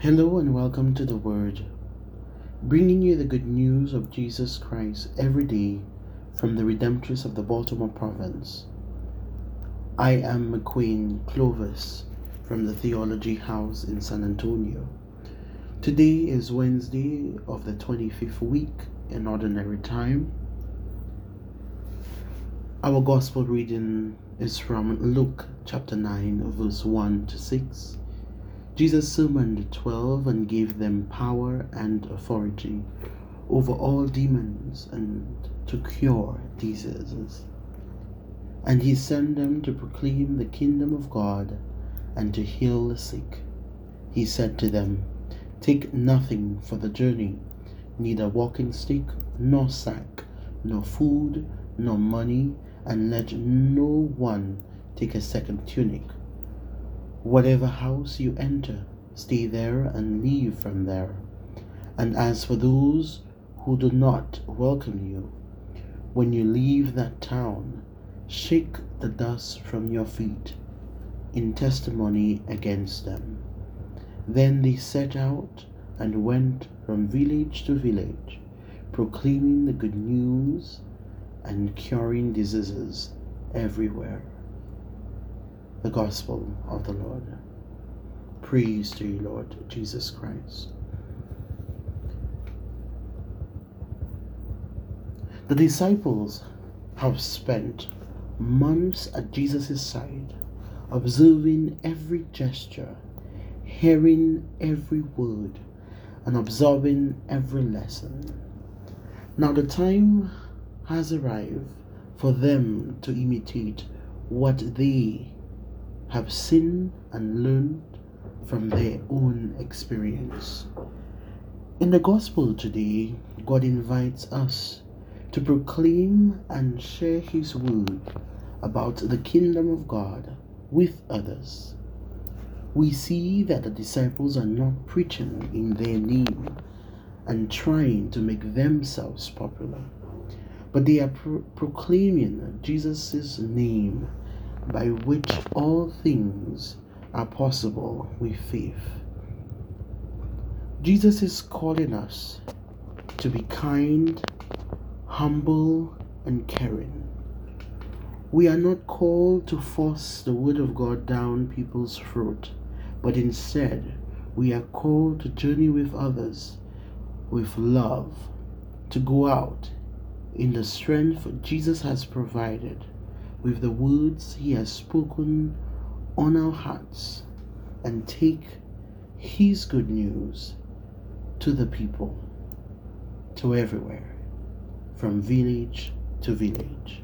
Hello and welcome to the Word, bringing you the good news of Jesus Christ every day from the Redemptorists of the Baltimore Province. I am McQuain Clovis from the Theology House in San Antonio. Today is Wednesday of the 25th week in Ordinary Time. Our Gospel reading is from Luke chapter 9, verse 1 to 6 Jesus summoned the twelve and gave them power and authority over all demons and to cure diseases. And he sent them to proclaim the kingdom of God and to heal the sick. He said to them, Take nothing for the journey, neither walking stick, nor sack, nor food, nor money, and let no one take a second tunic Whatever house you enter, stay there and leave from there. And as for those who do not welcome you, when you leave that town, shake the dust from your feet in testimony against them. Then they set out and went from village to village, proclaiming the good news and curing diseases everywhere the gospel of the Lord. Praise to you, Lord Jesus Christ. The disciples have spent months at Jesus' side, observing every gesture, hearing every word, and absorbing every lesson. Now the time has arrived for them to imitate what they have seen and learned from their own experience. In the gospel today, God invites us to proclaim and share His word about the kingdom of God with others. We see that the disciples are not preaching in their name and trying to make themselves popular, but they are pro- proclaiming Jesus' name by which all things are possible with faith. Jesus is calling us to be kind, humble, and caring. We are not called to force the Word of God down people's throat, but instead we are called to journey with others with love, to go out in the strength Jesus has provided with the words He has spoken on our hearts and take His good news to the people, to everywhere, from village to village.